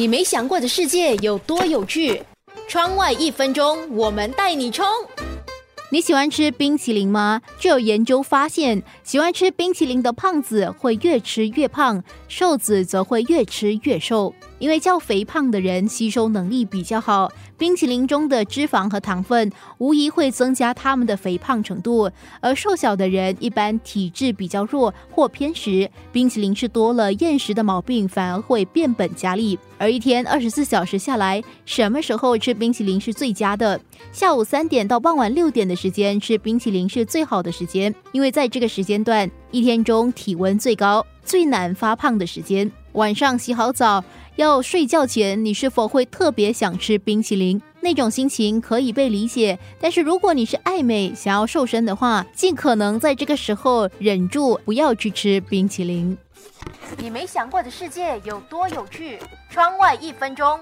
你没想过的世界有多有趣？窗外一分钟，我们带你冲！你喜欢吃冰淇淋吗？就有研究发现，喜欢吃冰淇淋的胖子会越吃越胖，瘦子则会越吃越瘦。因为较肥胖的人吸收能力比较好，冰淇淋中的脂肪和糖分无疑会增加他们的肥胖程度。而瘦小的人一般体质比较弱或偏食，冰淇淋吃多了厌食的毛病反而会变本加厉。而一天二十四小时下来，什么时候吃冰淇淋是最佳的？下午三点到傍晚六点的时间吃冰淇淋是最好的时间，因为在这个时间段，一天中体温最高、最难发胖的时间。晚上洗好澡。要睡觉前，你是否会特别想吃冰淇淋？那种心情可以被理解。但是如果你是爱美、想要瘦身的话，尽可能在这个时候忍住，不要去吃冰淇淋。你没想过的世界有多有趣？窗外一分钟。